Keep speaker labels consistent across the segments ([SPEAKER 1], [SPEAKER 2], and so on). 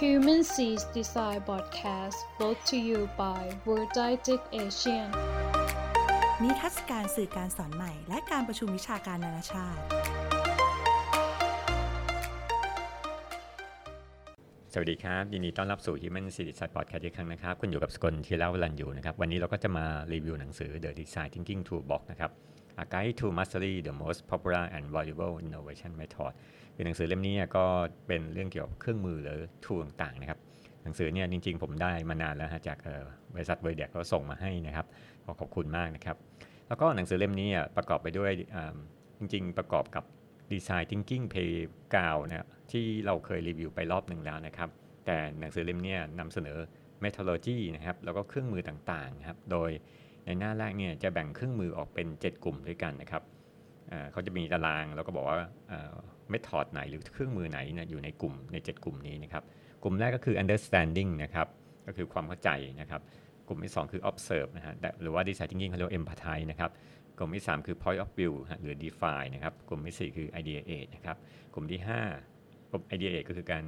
[SPEAKER 1] Human Seas Design Podcast brought to you by World Didactic Asian
[SPEAKER 2] นิทรรศการสื่อการสอนใหม่ และการประชุมวิชาการนานาชาติ
[SPEAKER 3] สวัสดีครับ ยินดีต้อนรับสู่ Human c i t y Side Podcast อีกครั้งนะครับ คุณอยู่กับสกลทีละวลันอยู่นะครับ วันนี้เราก็จะมารีวิวหนังสือ The Design Thinking Toolbox นะครับ A Guide to Mastery the Most Popular and Valuable Innovation Method คือหนังสือเล่มนี้ก็เป็นเรื่องเกี่ยวกับเครื่องมือหรือทูต่างๆนะครับ หนังสือเนี่ยจริง ๆ ผมได้มานานแล้วฮะจากบริษัทเวเดียก็ส่งมาให้นะครับขอขอบคุณมากนะครับ แล้วก็หนังสือเล่มนี้ประกอบไปด้วยจริง ๆ ประกอบกับ Design Thinking Pay 9นะที่เราเคยรีวิวไปรอบหนึ่งแล้วนะครับ แต่หนังสือเล่มนี้นำเสนอ Methodology นะครับแล้วก็เครื่องมือต่างๆนะครับโดย ในหน้าแรกเนี่ยจะแบ่งเครื่องมือออกเป็น 7 กลุ่มด้วยกันนะครับเขาจะมีตารางแล้วก็บอกว่าเมธอดไหนหรือเครื่องมือไหนนะอยู่ในกลุ่มใน 7 กลุ่มนี้นะครับ กลุ่มแรกก็คือ understanding นะครับ ก็คือความเข้าใจนะครับ กลุ่มที่ 2 คือ observe นะฮะหรือว่า design thinking เขาเรียกว่า empathize นะครับ กลุ่มที่ 3 คือ point of view หรือ define นะครับ กลุ่มที่ 4 คือ ideate นะครับ กลุ่มที่ 5กลุ่ม ideate ก็คือการ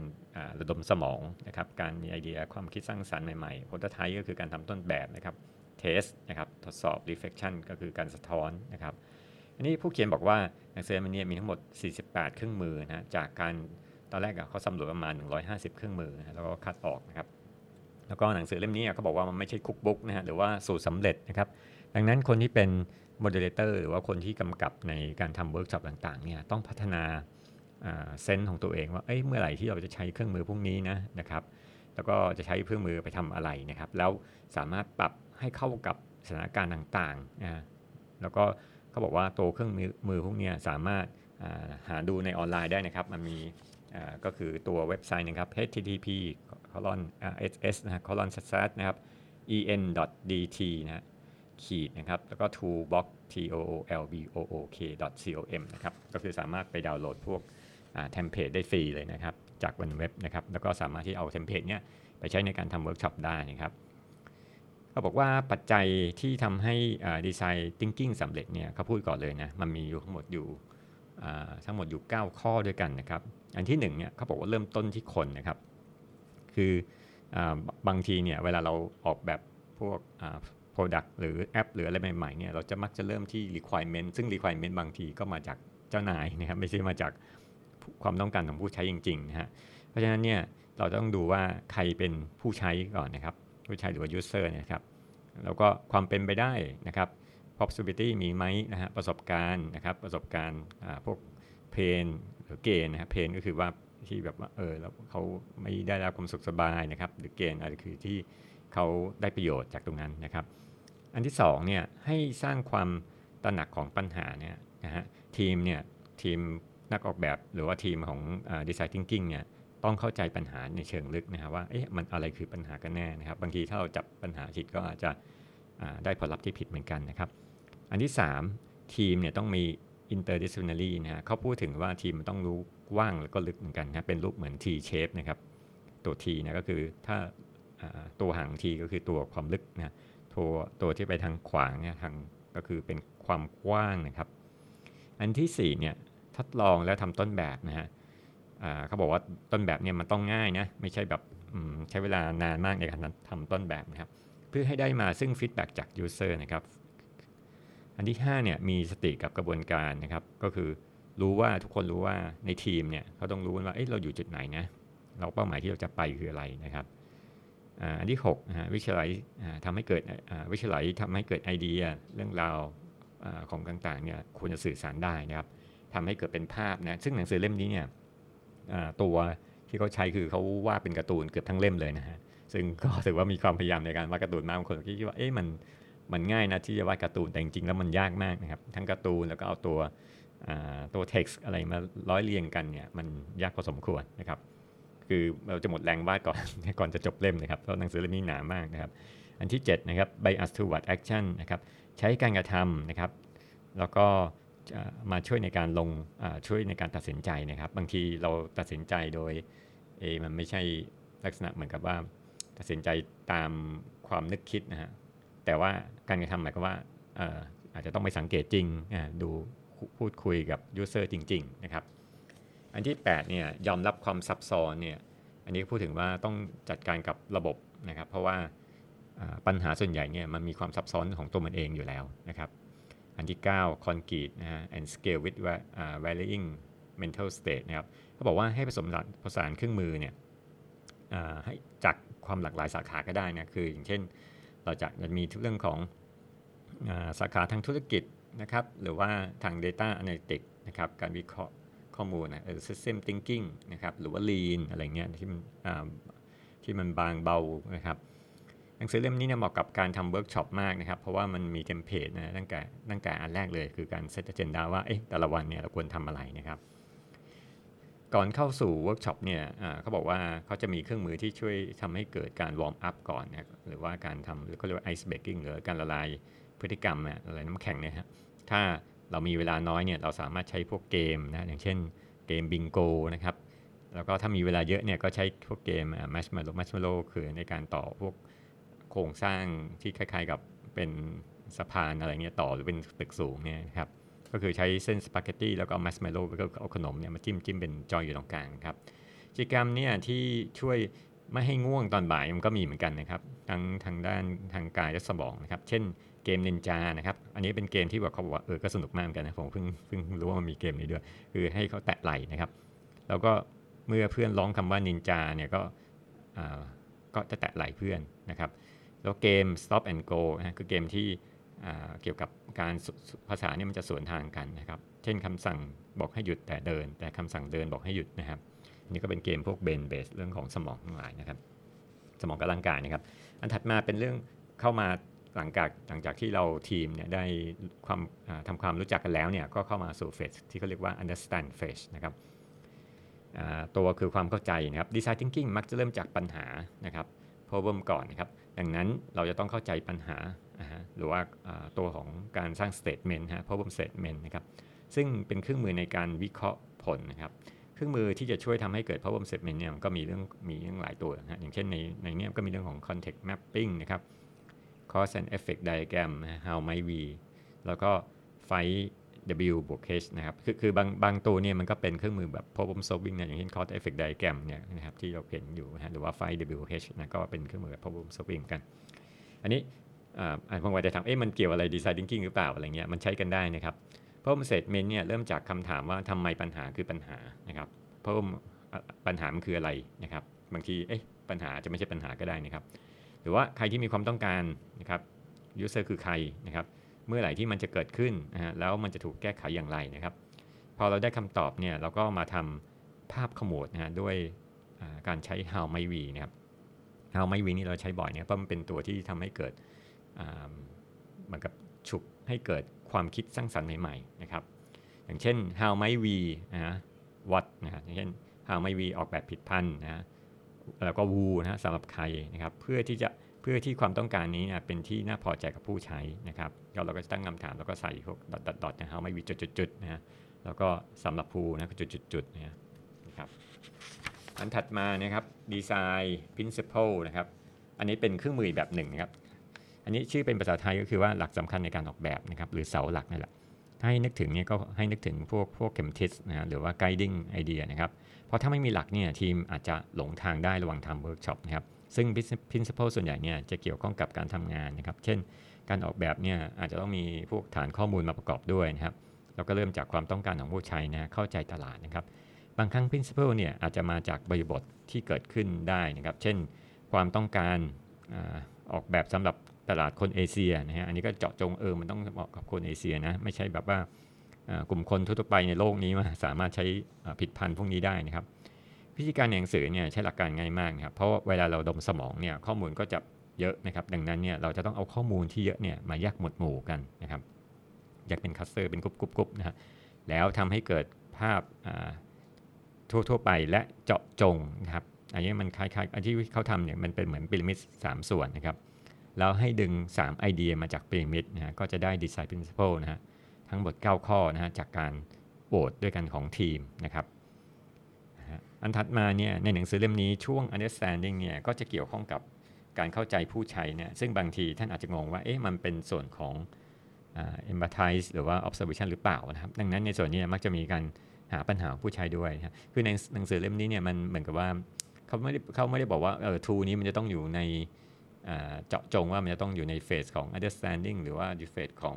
[SPEAKER 3] ระดมสมองนะครับ การมีไอเดียความคิดสร้างสรรค์ใหม่ๆ prototype ก็คือการทำต้นแบบนะครับ test นะครับทดสอบ reflection ก็คือการสะท้อนนะครับ อันนี้ผู้เขียนบอกว่าหนังสือมันเนี่ยมีทั้งหมด 48 เครื่องมือนะจากการตอนแรกเขาสำรวจประมาณ 150 เครื่องมือนะแล้วก็คัดออกนะครับ แล้วก็หนังสือเล่มนี้เขาบอกว่ามันไม่ใช่ cookbook นะฮะหรือว่าสูตรสำเร็จนะครับ ดังนั้นคนที่เป็น moderator หรือว่าคนที่กำกับในการทำเวิร์กช็อปต่างๆเนี่ยต้องพัฒนา sense ของตัวเองว่าเอ้ยเมื่อไหร่ที่เราจะใช้เครื่องมือพวกนี้นะนะครับ แล้วก็จะใช้เครื่องมือไปทำอะไรนะครับ แล้วสามารถปรับ ให้เข้ากับสถานการณ์ต่างๆนะแล้วก็เขาบอกว่าตัวเครื่องมือพวกนี้สามารถหาดูในออนไลน์ได้นะครับ มันมีก็คือตัวเว็บไซต์นะครับ http colon ss นะ colon slash นะครับ en.dt นะขีดนะครับ แล้วก็ toolbox t o o l b o o k com นะครับ ก็คือสามารถไปดาวน์โหลดพวกtemplate ได้ฟรีเลยนะครับ จากบนเว็บนะครับ แล้วก็สามารถที่เอา template เนี้ยไปใช้ในการทำเวิร์กช็อปได้นะครับ เขาบอกว่าปัจจัยที่ทำให้ design thinking สำเร็จเนี่ยเขาพูดก่อนเลยนะ มันมีอยู่ทั้งหมดอยู่ทั้งหมดอยู่ 9 ข้อด้วยกันนะครับ อันที่1เนี่ยเขาบอกว่าเริ่มต้นที่คนนะครับ คือบางทีเนี่ยเวลาเราออกแบบพวก Product หรือแอป หรืออะไรใหม่ๆเนี่ยเราจะมักจะเริ่มที่ requirement ซึ่ง requirement บางทีก็มาจากเจ้านายนะครับไม่ใช่มาจากความต้องการของผู้ใช้จริงๆนะฮะเพราะฉะนั้นเนี่ยเราต้องดูว่าใครเป็นผู้ใช้ก่อนนะครับ ผู้ใช้หรือว่า user นะครับแล้วก็ความเป็นไปได้นะครับ possibility มีไหมนะฮะประสบการณ์นะครับประสบการณ์พวกเพนหรือเกณฑ์นะครับเพนก็คือว่าที่แบบว่าเออแล้วเขาไม่ได้รับความสุขสบายนะครับ หรือเกณฑ์อะไรคือที่เขาได้ประโยชน์จากตรงนั้นนะครับ อันที่2เนี่ยให้สร้างความตระหนักของปัญหาเนี่ยนะฮะทีมเนี่ยทีมนักออกแบบหรือว่าทีมของดีไซน์ทิงกิ้งเนี่ย ต้องเข้าใจปัญหาในเชิงลึกนะครับว่าเอ๊ะมันอะไรคือปัญหากันแน่นะครับ บางทีถ้าเราจับปัญหาผิดก็อาจจะได้ผลลัพธ์ที่ผิดเหมือนกันนะครับ อันที่ 3 ทีมเนี่ยต้องมี interdisciplinary นะฮะเขาพูดถึงว่าทีมมันต้องรู้กว้างแล้วก็ลึกเหมือนกันนะเป็นรูปเหมือน T shape นะครับ ตัว T นะก็คือถ้าตัวหาง T ก็คือตัวความลึกนะตัวตัวที่ไปทางขวางเนี่ยทางก็คือเป็นความกว้างนะครับ อันที่4เนี่ยทดลองแล้วทำต้นแบบนะฮะ เขาบอกว่าต้นแบบเนี่ยมันต้องง่ายนะไม่ใช่แบบใช้เวลานานมากในการทำต้นแบบนะครับ เพื่อให้ได้มาซึ่ง feedback จาก user นะครับ อันที่5เนี่ยมีสติกับกระบวนการนะครับ ก็คือรู้ว่าทุกคนรู้ว่าในทีมเนี่ยเขาต้องรู้ว่าเอ้เราอยู่จุดไหนนะเราเป้าหมายที่เราจะไปคืออะไรนะครับอันที่6นะวิชาลัยทำให้เกิดวิชาลัยทำให้เกิดไอเดียเรื่องราวของต่างๆเนี่ยควรจะสื่อสารได้นะครับทำให้เกิดเป็นภาพนะซึ่งหนังสือเล่มนี้เนี่ย ตัวที่เขาใช้คือเขาวาดเป็นการ์ตูนเกือบทั้งเล่มเลยนะฮะซึ่งก็ถือว่ามีความพยายามในการวาดการ์ตูนมากบางคนคิดว่าเอ๊ะมันมันง่ายนะที่จะวาดการ์ตูนแต่จริงๆแล้วมันยากมากนะครับทั้งการ์ตูนแล้วก็เอาตัวตัวเท็กซ์อะไรมาร้อยเรียงกันเนี่ยมันยากพอสมควรนะครับ คือเราจะหมดแรงวาดก่อนก่อนจะจบเล่มนะครับเพราะหนังสือเล่มนี้หนามากนะครับอันที่7นะครับ bias toward action นะครับใช้การกระทำนะครับ แล้วก็ มาช่วยในการลงช่วยในการตัดสินใจนะครับ บางทีเราตัดสินใจโดยเอมันไม่ใช่ลักษณะเหมือนกับว่า ตัดสินใจตามความนึกคิดนะฮะแต่ว่าการกระทำหมายความว่าอาจจะต้องไปสังเกตจริงดูพูดคุยกับ user จริง ๆ นะครับ อันที่8เนี่ยยอมรับความซับซ้อนเนี่ยอันนี้พูดถึงว่าต้องจัดการกับระบบนะครับ เพราะว่าปัญหาส่วนใหญ่เนี่ยมันมีความซับซ้อนของตัวมันเองอยู่แล้วนะครับ อันที่ 9 co-create นะฮะ and scale with varying mindset นะครับเขาบอกว่าให้ผสมผสานเครื่องมือเนี่ยให้จากความหลากหลายสาขาก็ได้นะคืออย่างเช่นเราจะมีเรื่องของสาขาทางธุรกิจนะครับหรือว่าทาง Data Analytics นะครับการวิเคราะห์ข้อมูลนะ System Thinking นะครับหรือว่า Lean อะไรเงี้ยที่มันที่มันบางเบานะครับ หนังสือเล่มนี้เนี่ยเหมาะกับการทำเวิร์กช็อปมากนะครับ เพราะว่ามันมี template นะตั้งแต่ตั้งแต่อันแรกเลยคือการ set agenda ว่าเอ๊ะแต่ละวันเนี่ยเราควรทำอะไรนะครับ ก่อนเข้าสู่เวิร์กช็อปเนี่ยเขาบอกว่าเขาจะมีเครื่องมือที่ช่วยทำให้เกิดการ warm up ก่อนนะหรือว่าการทำเขาเรียกว่า ice breaking หรือการละลายพฤติกรรมอะไรน้ำแข็งเนี่ยฮะถ้าเรามีเวลาน้อยเนี่ยเราสามารถใช้พวกเกมนะอย่างเช่นเกมบิงโกนะครับแล้วก็ถ้ามีเวลาเยอะเนี่ยก็ใช้พวกเกม marshmallow marshmallow คือในการต่อพวก โครงสร้างที่คล้าย ๆกับเป็นสะพานอะไรเงี้ยต่อหรือเป็นตึกสูงเนี่ยครับก็คือใช้เส้นสปาเกตตี้แล้วก็มัสมาโลแล้วก็เอาขนมเนี่ยมาจิ้มจิ้มเป็นจอยอยู่ตรงกลางครับกิจกรรมเนี่ยที่ช่วยไม่ให้ง่วงตอนบ่ายมันก็มีเหมือนกันนะครับทั้งทางด้านทางกายและสมองนะครับเช่นเกมนินจานะครับ อันนี้เป็นเกมที่แบบเขาบอกว่าเออก็สนุกมากกันนะผมเพิ่งเพิ่งรู้ว่ามันมีเกมนี้ด้วย คือให้เขาแตะไหล่นะครับ แล้วก็เมื่อเพื่อนร้องคำว่านินจาเนี่ยก็ก็จะแตะไหล่เพื่อนนะครับ แล้วเกม stop and go นะคือเกมที่เกี่ยวกับการภาษาเนี่ยมันจะสวนทางกันนะครับ เช่นคำสั่งบอกให้หยุดแต่เดิน แต่คำสั่งเดินบอกให้หยุดนะครับอันนี้ก็เป็นเกมพวกเบนเบสเรื่องของสมองทั้งหลายนะครับ สมองกับร่างกายนะครับ อันถัดมาเป็นเรื่องเข้ามาหลังจากหลังจากที่เราทีมเนี่ยได้ความทำความรู้จักกันแล้วเนี่ยก็เข้ามาสู่เฟสที่เขาเรียกว่า understand phase นะครับตัวคือความเข้าใจนะครับ design thinking มักจะเริ่มจากปัญหานะครับ problem ก่อนนะครับ ดังนั้นเราจะต้องเข้าใจปัญหาหรือว่าตัวของการสร้าง statement ฮะ problem statement นะครับซึ่งเป็นเครื่องมือในการวิเคราะห์ผลนะครับเครื่องมือที่จะช่วยทำให้เกิด problem statement เนี่ยมันก็มีเรื่องมีเรื่องหลายตัวนะอย่างเช่นในในนี้ก็มีเรื่องของ context mapping นะครับ cause and effect diagram how might we แล้วก็ find W บวก H นะครับ คือคือบางบางตัวเนี่ยมันก็เป็นเครื่องมือแบบ problem solving นะอย่างเช่น cause effect diagram เนี่ยนะครับที่เราเห็นอยู่นะหรือว่า find W H นะก็เป็นเครื่องมือแบบ problem solving กัน อันนี้อ่าบางวันจะถามเอ๊ะมันเกี่ยวอะไร design thinking หรือเปล่าอะไรเงี้ยมันใช้กันได้นะครับ problem statement เนี่ยเริ่มจากคำถามว่าทำไมปัญหาคือปัญหานะครับเพราะปัญหามันคืออะไรนะครับ บางทีเอ๊ะปัญหาจะไม่ใช่ปัญหาก็ได้นะครับ หรือว่าใครที่มีความต้องการนะครับยูเซอร์คือใครนะครับ เมื่อไหร่ที่มันจะเกิดขึ้นนะฮะแล้วมันจะถูกแก้ไขอย่างไรนะครับ พอเราได้คำตอบเนี่ยเราก็มาทำภาพขมวดนะฮะด้วยการใช้ how may we นะครับ how may we นี่เราใช้บ่อยเนี่ยเพราะมันเป็นตัวที่ทำให้เกิดเหมือนกับฉุกให้เกิดความคิดสร้างสรรค์ใหม่ๆนะครับ อย่างเช่น how may we นะฮะ what นะฮะอย่างเช่น how may we ออกแบบผิดพันนะแล้วก็ who นะสำหรับใครนะครับ เพื่อที่จะ เพื่อที่ความต้องการนี้นะเป็นที่น่าพอใจกับผู้ใช้นะครับเราก็จะตั้งคำถามแล้วก็ใส่พวกดอทดอทนะฮะไม่มีจุดๆนะฮะแล้วก็สำหรับผู้นะจุดๆนะครับอันถัดมานะครับดีไซน์ principle นะครับอันนี้เป็นเครื่องมือแบบหนึ่งนะครับอันนี้ชื่อเป็นภาษาไทยก็คือว่าหลักสำคัญในการออกแบบนะครับหรือเสาหลักนั่นแหละให้นึกถึงเนี่ยก็ให้นึกถึงพวกพวกเข็มทิศนะหรือว่า guiding idea นะครับเพราะถ้าไม่มีหลักเนี่ยทีมอาจจะหลงทางได้ระหว่างทำเวิร์กช็อปนะครับ ซึ่ง principle ส่วนใหญ่เนี่ยจะเกี่ยวข้องกับการทำงานนะครับ เช่น การออกแบบเนี่ยอาจจะต้องมีพวกฐานข้อมูลมาประกอบด้วยนะครับแล้วก็เริ่มจากความต้องการของผู้ใช้นะเข้าใจตลาดนะครับ บางครั้ง principle เนี่ยอาจจะมาจากบริบทที่เกิดขึ้นได้นะครับ เช่น ความต้องการออกแบบสำหรับตลาดคนเอเชียนะฮะ อันนี้ก็เจาะจงเออ มันต้องเหมาะกับคนเอเชียนะ ไม่ใช่แบบว่ากลุ่มคนทั่วไปในโลกนี้มาสามารถใช้ผิดพันธุ์พวกนี้ได้นะครับ วิธีการหนังสือเนี่ยใช้หลักการง่ายมากนะครับเพราะเวลาเราดมสมองเนี่ยข้อมูลก็จะเยอะนะครับ ดังนั้นเนี่ยเราจะต้องเอาข้อมูลที่เยอะเนี่ยมาแยกหมวดหมู่กันนะครับแยกเป็นคัสเตอร์เป็นกรุ๊ปๆนะฮะแล้วทำให้เกิดภาพทั่วๆไปและเจาะจงนะครับอันนี้มันคล้ายๆอันที่เขาทำเนี่ยมันเป็นเหมือนพีระมิด3 ส่วนนะครับแล้วให้ดึง 3 ไอเดียมาจากพีระมิดนะฮะก็จะได้ดีไซน์ principle นะฮะทั้งหมด 9 ข้อนะฮะจากการโหวตด้วยกันของทีมนะครับ อันถัดมาเนี่ยในหนังสือเล่มนี้ช่วง understanding เนี่ยก็จะเกี่ยวข้องกับการเข้าใจผู้ใช้เนี่ยซึ่งบางทีท่านอาจจะงงว่าเอ๊ะมันเป็นส่วนของ empathize หรือว่า observation หรือเปล่านะครับดังนั้นในส่วนนี้มักจะมีการหาปัญหาผู้ใช้ด้วยนะคือในหนังสือเล่มนี้เนี่ยมันเหมือนกับว่าเขาไม่ได้เขาไม่ได้บอกว่าเออ tool นี้มันจะต้องอยู่ในเจาะจงว่ามันจะต้องอยู่ในเฟสของ understanding หรือว่าอยู่เฟสของ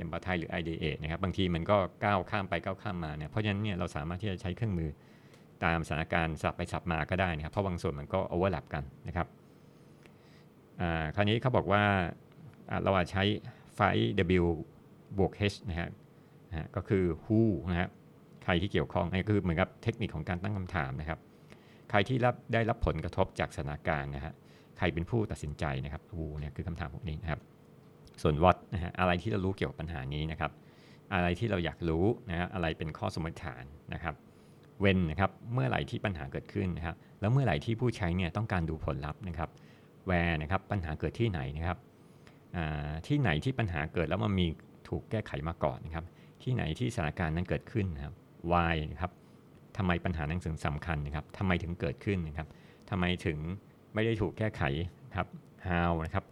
[SPEAKER 3] ยมบาไทยหรือ IDA นะครับบางทีมันก็ก้าวข้ามไปก้าวข้ามมาเนี่ยเพราะฉะนั้นเนี่ยเราสามารถที่จะใช้เครื่องมือ ตามสถานการณ์สับไปสับมาก็ได้นะครับ เพราะบางส่วนมันก็ overlap กันนะครับคราวนี้เขาบอกว่าเราอาจใช้ไฟ W บวก H นะฮะก็คือ who นะฮะใครที่เกี่ยวข้องนี่คือเหมือนกับเทคนิคของการตั้งคำถามนะครับ ใครที่รับได้รับผลกระทบจากสถานการณ์นะฮะใครเป็นผู้ตัดสินใจนะครับ who เนี่ยคือคำถามพวกนี้นะครับ ส่วน what นะฮะอะไรที่เรารู้เกี่ยวกับปัญหานี้นะครับ อะไรที่เราอยากรู้นะฮะอะไรเป็นข้อสมมติฐานนะครับ when นะครับเมื่อไหร่ที่ปัญหาเกิดขึ้นนะครับแล้วเมื่อไหร่ที่ผู้ใช้เนี่ยต้องการดูผลลัพธ์นะครับ where นะครับปัญหาเกิดที่ไหนนะครับที่ไหนที่ปัญหาเกิดแล้วมันมีถูกแก้ไขมาก่อนนะครับ ที่ไหนที่สถานการณ์นั้นเกิดขึ้นนะครับ why นะครับทำไมปัญหานั้นถึงสำคัญนะครับทำไมถึงเกิดขึ้นนะครับทำไมถึงไม่ได้ถูกแก้ไขครับ how นะครับ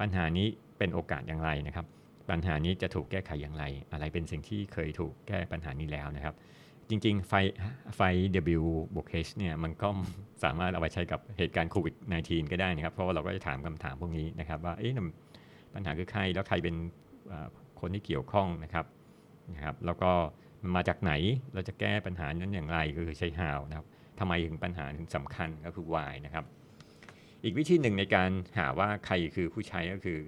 [SPEAKER 3] ปัญหานี้เป็นโอกาสอย่างไรนะครับ ปัญหานี้จะถูกแก้ไขอย่างไร อะไรเป็นสิ่งที่เคยถูกแก้ปัญหานี้แล้วนะครับ จริงๆ ไฟไฟ W บวก H เนี่ยมันก็สามารถเอาไปใช้กับเหตุการณ์โควิด -19 ก็ได้นะครับ เพราะว่าเราก็จะถามคำถามพวกนี้นะครับ ว่าเอ๊ะปัญหาคือใครแล้วใครเป็นคนที่เกี่ยวข้องนะครับนะครับ แล้วก็มาจากไหนเราจะแก้ปัญหานั้นอย่างไรก็คือใช้ how นะครับทำไมถึงปัญหาถึงสำคัญก็คือ why นะครับ อีกวิธีหนึ่งในการหาว่าใครคือผู้ใช้ก็คือ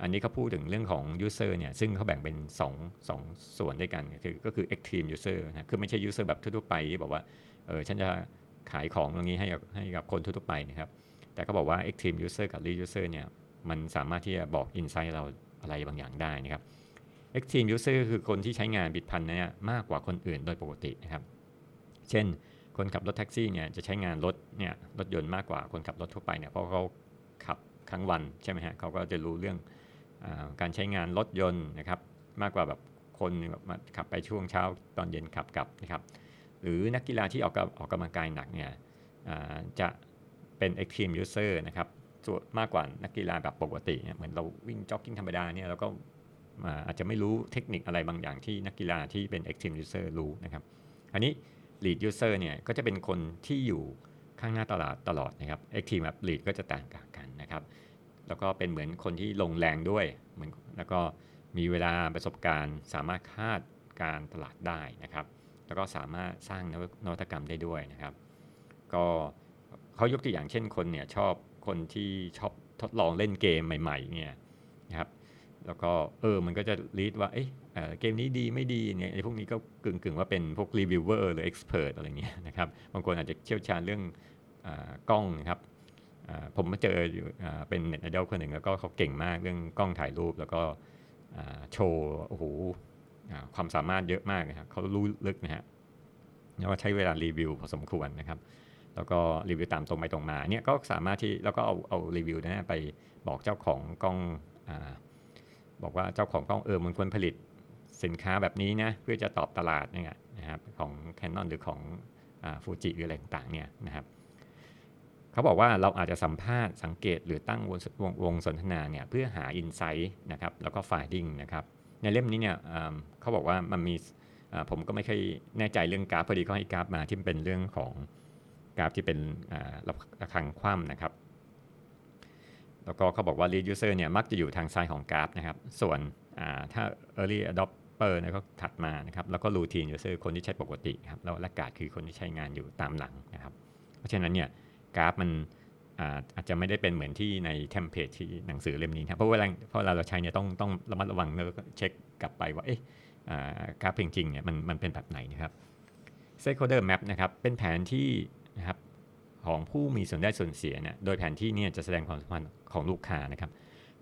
[SPEAKER 3] อันนี้เขาพูดถึงเรื่องของ user เนี่ยซึ่งเขาแบ่งเป็น 2 2 ส่วนด้วยกันคือก็คือ active user นะคือไม่ใช่ user แบบทั่วไปที่บอกว่าเออฉันจะขายของตรงนี้ให้กับให้กับคนทั่วไปนะครับ แต่ก็บอกว่า active user กับ lead user เนี่ยมันสามารถที่จะบอก insight เราอะไรบางอย่างได้นะครับ active user คือคนที่ใช้งานบิดพันเนี่ยมากกว่าคนอื่นโดยปกตินะครับ เช่น คนขับรถแท็กซี่เนี่ยจะใช้งานรถเนี่ยรถยนต์มากกว่าคนขับรถทั่วไปเนี่ยเพราะเขาขับทั้งวันใช่ไหมฮะเขาก็จะรู้เรื่อง การใช้งานรถยนต์นะครับมากกว่าแบบคนแบบมาขับไปช่วงเช้าตอนเย็นขับกลับนะครับหรือนักกีฬาที่ออกออกกำลังกายหนักเนี่ยจะเป็น extreme user นะครับส่วนมากกว่านักกีฬาแบบปกติเนี่ยเหมือนเราวิ่งจ็อกกิ้งธรรมดาเนี่ยเราก็อาจจะไม่รู้เทคนิคอะไรบางอย่างที่นักกีฬาที่เป็น extreme user รู้นะครับอันนี้ lead user เนี่ยก็จะเป็นคนที่อยู่ข้างหน้าตลาดตลอดนะครับ extreme แบบ lead ก็จะต่างกันนะครับ แล้วก็เป็นเหมือนคนที่ลงแรงด้วยเหมือนแล้วก็มีเวลาประสบการณ์ สามารถคาดการตลาดได้นะครับ แล้วก็สามารถสร้างนวัตกรรมได้ด้วยนะครับ ก็เขายกตัวอย่างเช่นคนเนี่ยชอบคนที่ชอบทดลองเล่นเกมใหม่ๆเนี่ยนะครับแล้วก็เออมันก็จะรีวิวว่าเอ๊ะเกมนี้ดีไม่ดีเนี่ยไอ้พวกนี้ก็กึ่งๆว่าเป็นพวกรีวิวเวอร์หรือ expert อะไรเงี้ยนะครับบางคนอาจจะเชี่ยวชาญเรื่องกล้องนะครับ ผมมาเจออยู่เป็นเน็ตไอดอลคนหนึ่งแล้วก็เขาเก่งมากเรื่องกล้องถ่ายรูปแล้วก็โชว์โอ้โหความสามารถเยอะมากนะครับเขารู้ลึกนะฮะแล้วก็ใช้เวลารีวิวพอสมควรนะครับ แล้วก็รีวิวตามตรงไปตรงมาเนี่ยก็สามารถที่แล้วก็เอาเอารีวิวนะไปบอกเจ้าของกล้องอบอกว่าเจ้าของกล้องเออมันควรผลิตสินค้าแบบนี้นะเพื่อจะตอบตลาดเนี่ยนะครับของ Canon หรือของฟูจิหรืออะไรต่างๆเนี่ยนะครับ เขาบอกว่าเราอาจจะสัมภาษณ์สังเกตหรือตั้งวงวงวงสนทนาเนี่ยเพื่อหาอินไซต์นะครับแล้วก็ฟายดิ้งนะครับในเล่มนี้เนี่ยเขาบอกว่ามันมีผมก็ไม่เคยแน่ใจเรื่องกราฟพอดีเขาให้กราฟมาที่เป็นเรื่องของกราฟที่เป็นระฆังคว่ำนะครับแล้วก็เขาบอกว่า lead user เนี่ยมักจะอยู่ทางซ้ายของกราฟนะครับ ส่วนถ้า early adopter เนี่ยก็ถัดมานะครับ แล้วก็ routine user คนที่ใช้ปกติครับ แล้วละกาดคือคนที่ใช้งานอยู่ตามหลังนะครับ เพราะฉะนั้นเนี่ย กราฟมันอาจจะไม่ได้เป็นเหมือนที่ในเทมเพลตที่หนังสือเล่มนี้ครับเพราะเวลาเพราะเราเราใช้เนี่ยต้องต้องระมัดระวังแล้วก็เช็คกลับไปว่าเอ๊ะกราฟจริงๆเนี่ยมันมันเป็นแบบไหนนะครับ stakeholder map นะครับเป็นแผนที่นะครับของผู้มีส่วนได้ส่วนเสียเนี่ยโดยแผนที่เนี่ยจะแสดงความสัมพันธ์ของลูกค้านะครับ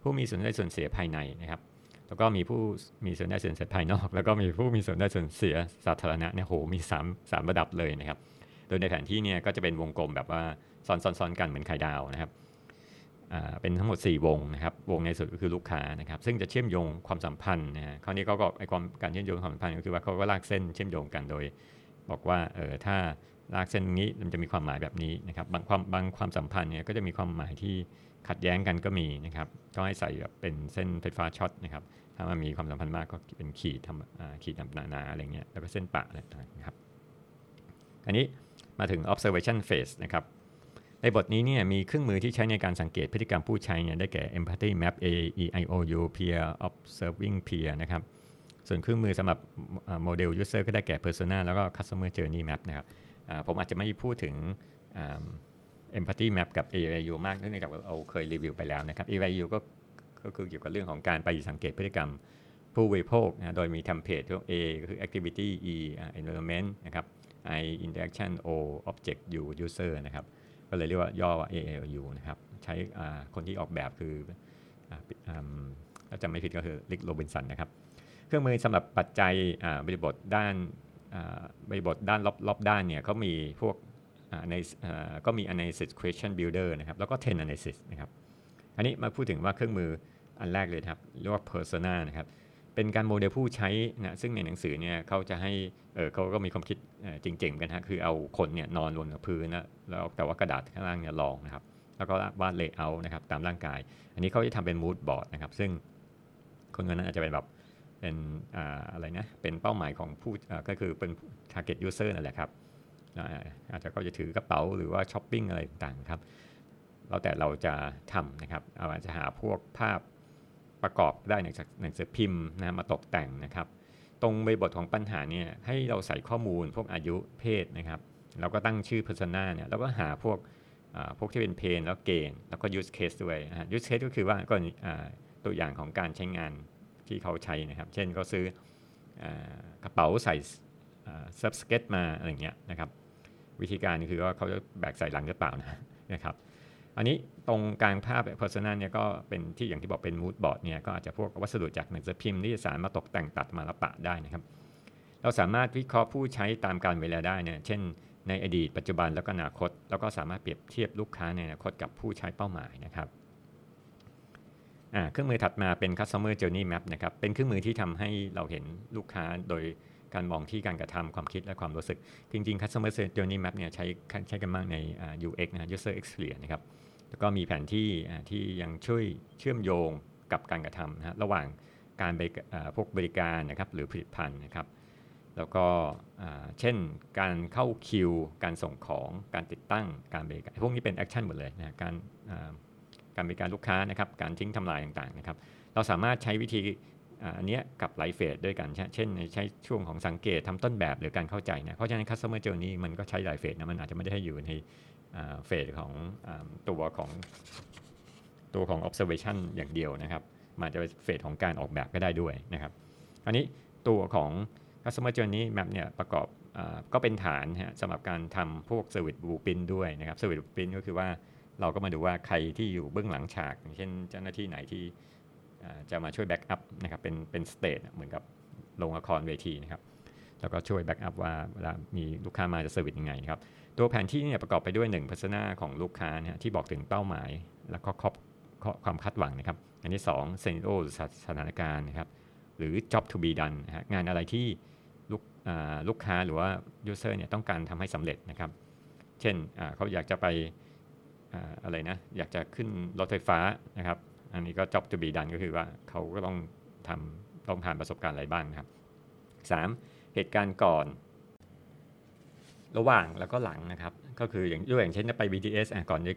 [SPEAKER 3] ผู้มีส่วนได้ส่วนเสียภายในนะครับ แล้วก็มีผู้มีส่วนได้ส่วนเสียภายนอก แล้วก็มีผู้มีส่วนได้ส่วนเสียสาธารณะเนี่ยโหมี3 3ระดับเลยนะครับ โดยในแผนที่เนี่ยก็จะเป็นวงกลมแบบว่า ซ้อนๆกันเหมือนไข่ดาวนะครับเป็นทั้งหมด 4 วงนะครับ วงในสุดก็คือลูกค้านะครับ ซึ่งจะเชื่อมโยงความสัมพันธ์นะคราวนี้ก็ก็ไอความการเชื่อมโยงความสัมพันธ์ก็คือว่าเขาก็ลากเส้นเชื่อมโยงกันโดย บอกว่าเออถ้าลากเส้นนี้มันจะมีความหมายแบบนี้นะครับ บางความบางความสัมพันธ์เนี่ยก็จะมีความหมายที่ขัดแย้งกันก็มีนะครับก็ให้ใส่แบบเป็นเส้นไฟฟ้าช็อตนะครับถ้ามันมีความสัมพันธ์มากก็เป็นขีดทำขีดนานาอะไรเงี้ยแล้วก็เส้นปะอะไรต่างๆนะครับ อันนี้มาถึง observation phase นะครับ ในบทนี้เนี่ยมีเครื่องมือที่ใช้ในการสังเกตพฤติกรรมผู้ใช้เนี่ยได้แก่ empathy map A E I O U peer observing peer นะครับ ส่วนเครื่องมือสำหรับโมเดล user ก็ได้แก่ persona แล้วก็ customer journey map นะครับผมอาจจะไม่พูดถึง empathy map กับ AIU มากเนื่องจากเราเคยรีวิวไปแล้วนะครับ AIU ก็ก็คือเกี่ยวกับเรื่องของการไปสังเกตพฤติกรรมผู้บริโภคนะโดยมีเทำเพจตัว A ก็คือ activity E environment นะครับ I interaction O object U user นะครับ ก็เลยเรียกว่าย่อว่า ALU นะครับ ใช้คนที่ออกแบบคือถ้าจำไม่ผิดก็คือลิกโรบินสันนะครับ เครื่องมือสำหรับปัจจัยบริบทด้านบริบทด้านรอบๆด้านเนี่ยเขามีพวกในก็มี analysis question builder นะครับ แล้วก็ ten analysis นะครับ อันนี้มาพูดถึงว่าเครื่องมืออันแรกเลยครับ เรียกว่า persona นะครับ เป็นการโมเดลผู้ใช้นะซึ่งในหนังสือเนี่ยเขาจะให้เออเขาก็มีความคิดจริงๆกันฮะคือเอาคนเนี่ยนอนบนพื้นนะแล้วแต่ว่ากระดาษข้างล่างเนี่ยรองนะครับ แล้วก็วาด layer นะครับตามร่างกาย อันนี้เขาจะทำเป็น mood board นะครับ ซึ่งคนคนนั้นอาจจะเป็นแบบเป็นอะไรนะเป็นเป้าหมายของผู้ก็คือเป็น target user นั่นแหละครับอาจจะก็จะถือกระเป๋าหรือว่าช้อปปิ้งอะไรต่างๆครับแล้วแต่เราจะทำนะครับ อาจจะหาพวกภาพ ประกอบได้ในหนังสือพิมพ์นะมาตกแต่งนะครับ ตรงบริบทของปัญหาเนี่ยให้เราใส่ข้อมูลพวกอายุเพศนะครับเราก็ตั้งชื่อ persona เนี่ยแล้วก็หาพวกพวกที่เป็นเพนแล้วเกณฑ์แล้วก็ use case ด้วย use case ก็คือว่าก็ตัวอย่างของการใช้งานที่เขาใช้นะครับ เช่นเขาซื้อกระเป๋าใส่ซับสเก็ตมาอะไรเงี้ยนะครับ วิธีการคือว่าเขาจะแบกใส่หลังกระเป๋านะครับ อันนี้ตรงกลางภาพ personal เนี่ยก็เป็นที่อย่างที่บอกเป็น mood board เนี่ยก็อาจจะพวกวัสดุจากหนังสือพิมพ์ที่สารมาตกแต่งตัดมาละปะได้นะครับ เราสามารถวิเคราะห์ผู้ใช้ตามการเวลาได้เนี่ยเช่น ในอดีตปัจจุบันแล้วก็อนาคต แล้วก็สามารถเปรียบเทียบลูกค้าในอนาคตกับผู้ใช้เป้าหมายนะครับเครื่องมือถัดมาเป็น customer journey map นะครับ เป็นเครื่องมือที่ทำให้เราเห็นลูกค้าโดยการมองที่การกระทำความคิดและความรู้สึก จริงๆ customer journey map เนี่ยใช้ใช้กันมากใน UX นะ user experience นะครับ แล้วก็มีแผนที่ที่ยังช่วยเชื่อมโยงกับการกระทำนะระหว่างการไปพวกบริการนะครับหรือผลิตภัณฑ์นะครับ แล้วก็เช่นการเข้าคิว การส่งของการติดตั้งการบริการพวกนี้เป็น action หมดเลยนะการการบริการลูกค้านะครับการทิ้งทำลายต่างๆนะครับ เราสามารถใช้วิธีอันนี้กับหลาย phase ด้วยกัน เช่นใช้ช่วงของสังเกตทำต้นแบบหรือการเข้าใจนะ เพราะฉะนั้น customer journey มันก็ใช้หลาย phase นะมันอาจจะไม่ได้ให้อยู่ใน phase ของตัวของตัวของ observation อย่างเดียวนะครับ มันจะเป็น phase ของการออกแบบก็ได้ด้วยนะครับอันนี้ตัวของ customer journey map เนี่ยประกอบอก็เป็นฐานสำหรับการทำพวก service blueprint ด้วยนะครับ service blueprint ก็คือว่าเราก็มาดูว่าใครที่อยู่เบื้องหลังฉากอย่างเช่นเจ้าหน้าที่ไหนที่จะมาช่วย backup นะครับเป็นเป็น stage เหมือนกับโรงละครเวทีนะครับ แล้วก็ช่วย backup ว่าเวลามีลูกค้ามาจะ service ยังไงนะครับ ตัวแผนที่เนี่ยประกอบไปด้วย1 persona ของลูกค้านี่ยที่บอกถึงเป้าหมาย แล้วก็ครอบความคาดหวังนะครับ อันที่2 scenario สถานการณ์นะครับ หรือ job to be done นะงานอะไรที่ลูกลูกค้าหรือว่า user เนี่ยต้องการทำให้สำเร็จนะครับ เช่นเขาอยากจะไปอะไรนะ อยากจะขึ้นรถไฟฟ้านะครับ อันนี้ก็ job to be done ก็คือว่าเขาก็ต้องทำต้องผ่านประสบการณ์อะไรบ้างนะครับ 3. เหตุการณ์ก่อน ระหว่างแล้วก็หลังนะครับ ก็คืออย่างยกอย่างเช่นไป BTS ก่อนจะ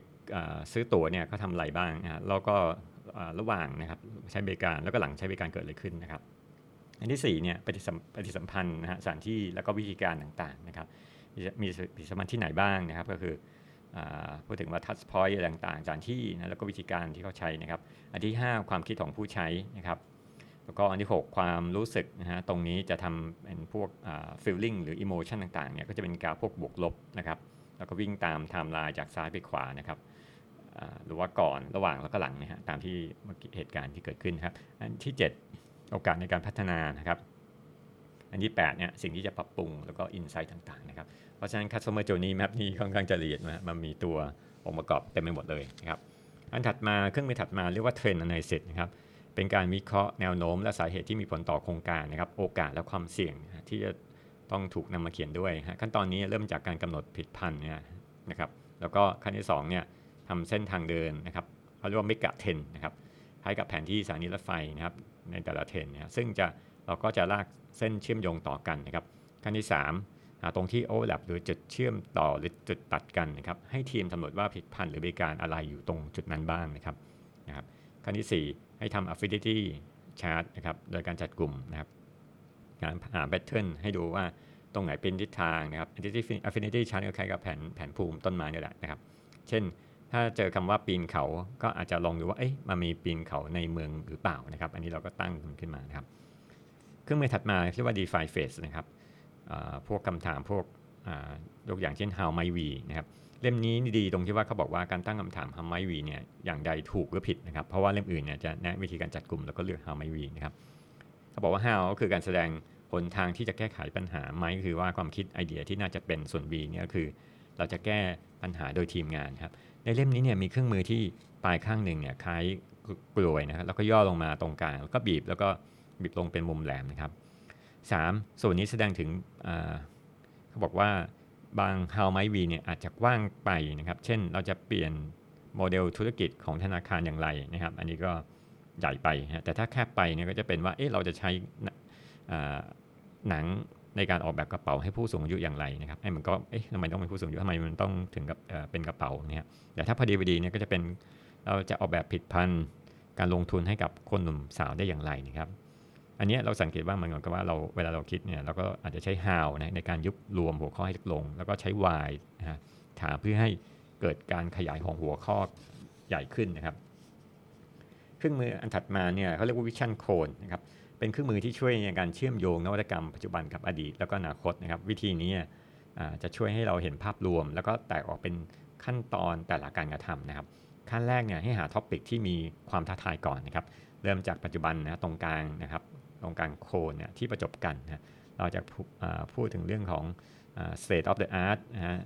[SPEAKER 3] ซื้อตั๋วเนี่ยเขาทำอะไรบ้างนะแล้วก็ระหว่างนะครับใช้บริการแล้วก็หลังใช้บริการเกิดอะไรขึ้นนะครับ อันที่4เนี่ยปฏิสัมปฏิสัมพันธ์นะฮะสถานที่แล้วก็วิธีการต่างๆนะครับ มีปฏิสัมพันธ์ที่ไหนบ้างนะครับ ก็คือพูดถึงว่าทัชพอยต์ต่างๆสถานที่นะแล้วก็วิธีการที่เขาใช้นะครับ อันที่ 5 ความคิดของผู้ใช้นะครับ แล้วก็อันที่ 6 ความรู้สึกนะฮะตรงนี้จะทำเป็นพวก feeling หรือ emotion ต่างๆเนี่ยก็จะเป็นการพวกบวกลบนะครับแล้วก็วิ่งตามไทม์ไลน์จากซ้ายไปขวานะครับหรือว่าก่อนระหว่างแล้วก็หลังนะฮะตามที่เมื่อกี้เหตุการณ์ที่เกิดขึ้นครับอันที่ 7 โอกาสในการพัฒนานะครับ อันที่8เนี่ยสิ่งที่จะปรับปรุงแล้วก็อินไซต์ต่างๆนะครับเพราะฉะนั้น customer journey map นี้ค่อนข้างจะละเอียดนะมันมีตัวองค์ประกอบเต็มไปหมดเลยนะครับอันถัดมาเครื่องมือถัดมาเรียกว่า trend analysis นะครับ เป็นการวิเคราะห์แนวโน้มและสาเหตุที่มีผลต่อโครงการนะครับ โอกาสและความเสี่ยงที่จะต้องถูกนำมาเขียนด้วย ขั้นตอนนี้เริ่มจากการกำหนดผิดพันธุ์เนี่ยนะครับ แล้วก็ขั้นที่2เนี่ยทำเส้นทางเดินนะครับเขาเรียกว่าไม่กะเทนนะครับคล้ายกับแผนที่สถานีรถไฟนะครับในแต่ละเทนนะซึ่งจะเราก็จะลากเส้นเชื่อมโยงต่อกันนะครับขั้นที่3หาตรงที่ overlap หรือจุดเชื่อมต่อหรือจุดตัดกันนะครับให้ทีมสำรวจว่าผลิตภัณฑ์หรือบริการอะไรอยู่ตรงจุดนั้นบ้างนะครับนะครับ ขั้นที่ 4 ให้ทำ affinity chart นะครับ โดยการจัดกลุ่มนะครับ การหา pattern ให้ดูว่าตรงไหนเป็นทิศทางนะครับ affinity chart ก็คล้ายกับแผนแผนภูมิต้นไม้นี่แหละนะครับ เช่น ถ้าเจอคำว่าปีนเขาก็อาจจะลองดูว่า เอ๊ะ มันมีปีนเขาในเมืองหรือเปล่านะครับ อันนี้เราก็ตั้งขึ้นมานะครับ เครื่องมือถัดมาเรียกว่า define phase นะครับ พวกคำถามพวกยกอย่างเช่น how might we นะครับ เล่มนี้ดีตรงที่ว่าเขาบอกว่าการตั้งคำถาม how might we เนี่ยอย่างใดถูกหรือผิดนะครับ เพราะว่าเล่มอื่นเนี่ยจะแนะวิธีการจัดกลุ่มแล้วก็เลือก how might we นะครับเขาบอกว่า how ก็คือการแสดงหนทางที่จะแก้ไขปัญหา might คือว่าความคิดไอเดียที่น่าจะเป็นส่วน v เนี่ยคือ เราจะแก้ปัญหาโดยทีมงานครับในเล่มนี้เนี่ยมีเครื่องมือที่ปลายข้างหนึ่งเนี่ยคล้ายกลวยนะครับแล้วก็ย่อลงมาตรงกลางแล้วก็บีบแล้วก็บีบลงเป็นมุมแหลมนะครับ 3. ส่วนนี้แสดงถึงเขาบอกว่า บาง how might we เนี่ยอาจจะกว้างไปนะครับ เช่นเราจะเปลี่ยนโมเดลธุรกิจของธนาคารอย่างไรนะครับ อันนี้ก็ใหญ่ไปนะแต่ถ้าแคบไปเนี่ยก็จะเป็นว่าเอ๊ะเราจะใช้หนังในการออกแบบกระเป๋าให้ผู้สูงอายุอย่างไรนะครับให้มันก็เอ๊ะทำไมต้องเป็นผู้สูงอายุทำไมมันต้องถึงกับเป็นกระเป๋าเนี่ยแต่ถ้าพอดีพอดีเนี่ยก็จะเป็นเราจะออกแบบผิดพันการลงทุนให้กับคนหนุ่มสาวได้อย่างไรนะครับ อันนี้เราสังเกตว่ามันเหมือนกับว่าเราเวลาเราคิดเนี่ยเราก็อาจจะใช้ how นะในการยุบรวมหัวข้อให้เล็กลง แล้วก็ใช้ why นะฮะถามเพื่อให้เกิดการขยายของหัวข้อใหญ่ขึ้นนะครับ เครื่องมืออันถัดมาเนี่ยเขาเรียกว่า vision code นะครับเป็นเครื่องมือที่ช่วยในการเชื่อมโยงนวัตกรรมปัจจุบันกับอดีตแล้วก็อนาคตนะครับ วิธีนี้จะช่วยให้เราเห็นภาพรวม แล้วก็แตกออกเป็นขั้นตอนแต่ละการกระทำนะครับ ขั้นแรกเนี่ยให้หาท็อปิกที่มีความท้าทายก่อนนะครับ เริ่มจากปัจจุบันนะตรงกลางนะครับ ตรงกางโคนเนี่ยที่ประจบกันนะเราจะพูดถึงเรื่องของ state of the art นะฮะ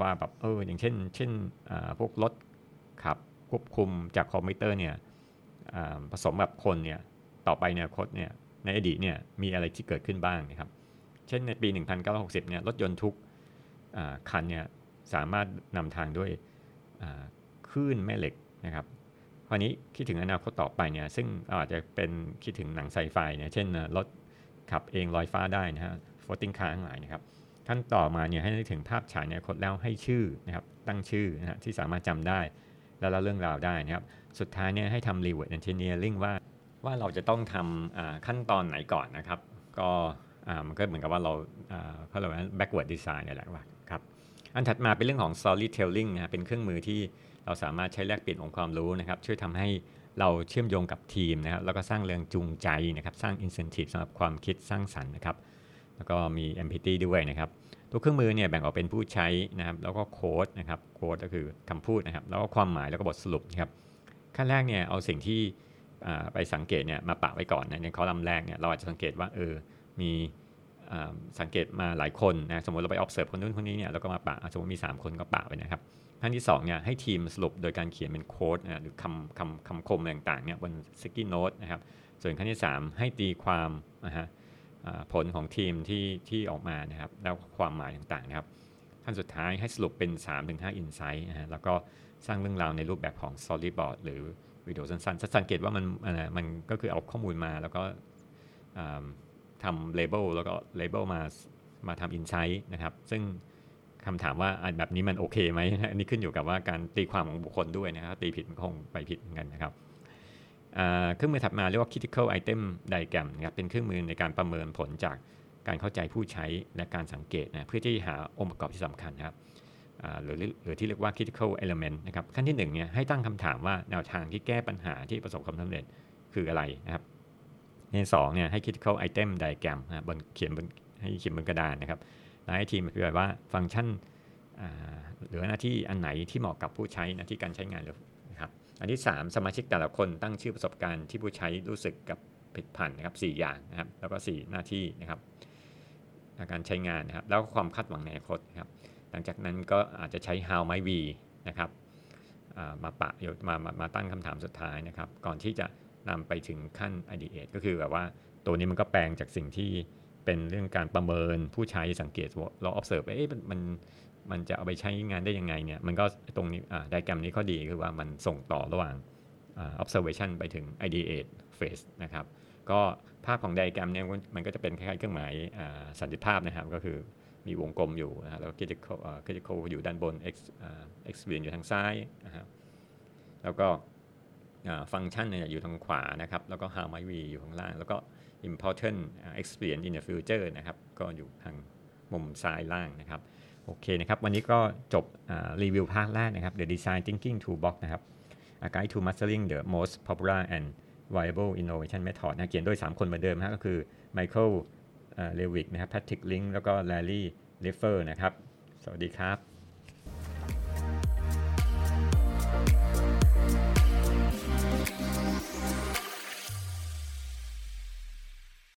[SPEAKER 3] ว่าแบบเอออย่างเช่น เช่นพวกรถขับควบคุมจากคอมพิวเตอร์เนี่ยผสมแบบคนเนี่ยต่อไปเนี่ยคตเนี่ยในอดีตเนี่ยมีอะไรที่เกิดขึ้นบ้างนะครับ เช่นในปี 1960 เนี่ยรถยนต์ทุกคันเนี่ยสามารถนำทางด้วยคลื่นแม่เหล็กนะครับ คราวนี้คิดถึงอนาคตต่อไปเนี่ยซึ่งอาจจะเป็นคิดถึงหนังไซไฟเนี่ยเช่นรถขับเองลอยฟ้าได้นะฮะ floating car ทั้งหลายนะครับขั้นต่อมาเนี่ยให้นึกถึงภาพฉายในอนาคตแล้วให้ชื่อนะครับตั้งชื่อนะฮะที่สามารถจำได้แล้วเล่าเรื่องราวได้นะครับสุดท้ายเนี่ยให้ทำ reward engineering ว่าว่าเราจะต้องทำขั้นตอนไหนก่อนนะครับ ก็มันก็เหมือนกับว่าเราเขาเรียกว่า backward design นี่แหละว่าครับอันถัดมาเป็นเรื่องของ storytelling นะเป็นเครื่องมือที่ เราสามารถใช้แลกเปลี่ยนองค์ความรู้นะครับ ช่วยทำให้เราเชื่อมโยงกับทีมนะครับ แล้วก็สร้างแรงจูงใจนะครับ สร้าง incentive สำหรับความคิดสร้างสรรค์นะครับ แล้วก็มี empathy ด้วยนะครับตัวเครื่องมือเนี่ยแบ่งออกเป็นผู้ใช้นะครับ แล้วก็โค้ดนะครับ โค้ดก็คือคำพูดนะครับ แล้วก็ความหมายแล้วก็บทสรุปนะครับ ขั้นแรกเนี่ยเอาสิ่งที่ไปสังเกตเนี่ยมาปะไว้ก่อนนะในคอลัมน์แรกเนี่ยเราอาจจะสังเกตว่าเออมี สังเกตมาหลายคนนะสมมติเราไป observe คนนู้นคนนี้เนี่ยแล้วก็มาปะสมมติมี 3 คนก็ปะไปนะครับขั้นที่2เนี่ยให้ทีมสรุปโดยการเขียนเป็นโค้ดนะหรือคำคำคำคมต่างๆเนี่ยบนสกิ k โน้ตนะครับส่วนขั้นที่ 3 ให้ตีความนะฮะผลของทีมที่ที่ออกมานะครับแล้วความหมายต่างๆนะครับขั้นสุดท้ายให้สรุปเป็น 3-5 insight นะฮะแล้วก็สร้างเรื่องราวในรูปแบบของ storyboard หรือวิดีโอสั้นๆสังเกตว่ามันมันก็คือเอาข้อมูลมาแล้วก็ ทำเลเบลแล้วก็เลเบลมามาทำอินไซต์นะครับ ซึ่งคำถามว่าแบบนี้มันโอเคไหมอันนี้ขึ้นอยู่กับว่าการตีความของบุคคลด้วยนะครับตีผิดมันคงไปผิดเหมือนกันนะครับเครื่องมือถัดมาเรียกว่า critical item diagram นะครับเป็นเครื่องมือในการประเมินผลจากการเข้าใจผู้ใช้และการสังเกตนะเพื่อที่หาองค์ประกอบที่สำคัญนะครับหรือหรือที่เรียกว่า critical element นะครับขั้นที่1เนี่ยให้ตั้งคำถามว่าแนวทางที่แก้ปัญหาที่ประสบความสำเร็จคืออะไรนะครับ ในสองเนี่ยให้ critical item diagram นะบนเขียนบนให้เขียนบนกระดานนะครับ แล้วให้ทีมอธิบายว่าฟังก์ชันหรือหน้าที่อันไหนที่เหมาะกับผู้ใช้หน้าที่การใช้งานหรือนะครับอันที่ 3 สมาชิกแต่ละคนตั้งชื่อประสบการณ์ที่ผู้ใช้รู้สึกกับผลิตภัณฑ์นะครับ4อย่างนะครับ แล้วก็ 4 หน้าที่นะครับการใช้งานนะครับ แล้วก็ความคาดหวังในอนาคตนะครับ หลังจากนั้นก็อาจจะใช้ how might we นะครับมาปะมามามาตั้งคำถามสุดท้ายนะครับ ก่อนที่จะ นำไปถึงขั้น ideate ก็คือแบบว่าตัวนี้มันก็แปลงจากสิ่งที่เป็นเรื่องการประเมินผู้ใช้สังเกตเรา observe เอ๊ะมันมันจะเอาไปใช้งานได้ยังไงเนี่ย มันก็ตรงนี้ไดแกรมนี้ข้อดีคือว่ามันส่งต่อระหว่าง observation ไปถึง ideate phase นะครับ ก็ภาพของไดแกรมเนี่ยมันก็จะเป็นคล้ายๆเครื่องหมายสันติภาพนะครับ ก็คือมีวงกลมอยู่นะแล้ว critical critical อยู่ด้านบน X x อยู่ทางซ้ายนะครับแล้วก็ ฟังก์ชันเนี่ยอยู่ทางขวานะครับ แล้วก็ how might we อยู่ข้างล่าง แล้วก็ important experience in the future นะครับ ก็อยู่ทางมุมซ้ายล่างนะครับ โอเคนะครับ วันนี้ก็จบรีวิวภาคแรกนะครับ The Design Thinking Toolbox นะครับ A Guide to Mastering the Most Popular and Viable Innovation Method นะเขียนโดย 3 คนเหมือนเดิมนะก็คือ Michael เลวิกนะครับ Patrick Link แล้วก็ Larry Leffer นะครับ สวัสดีครับ